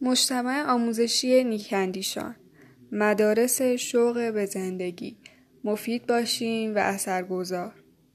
مجتمع آموزشی نیکندیشان مدارس شوق به زندگی. مفید باشیم و اثرگذار.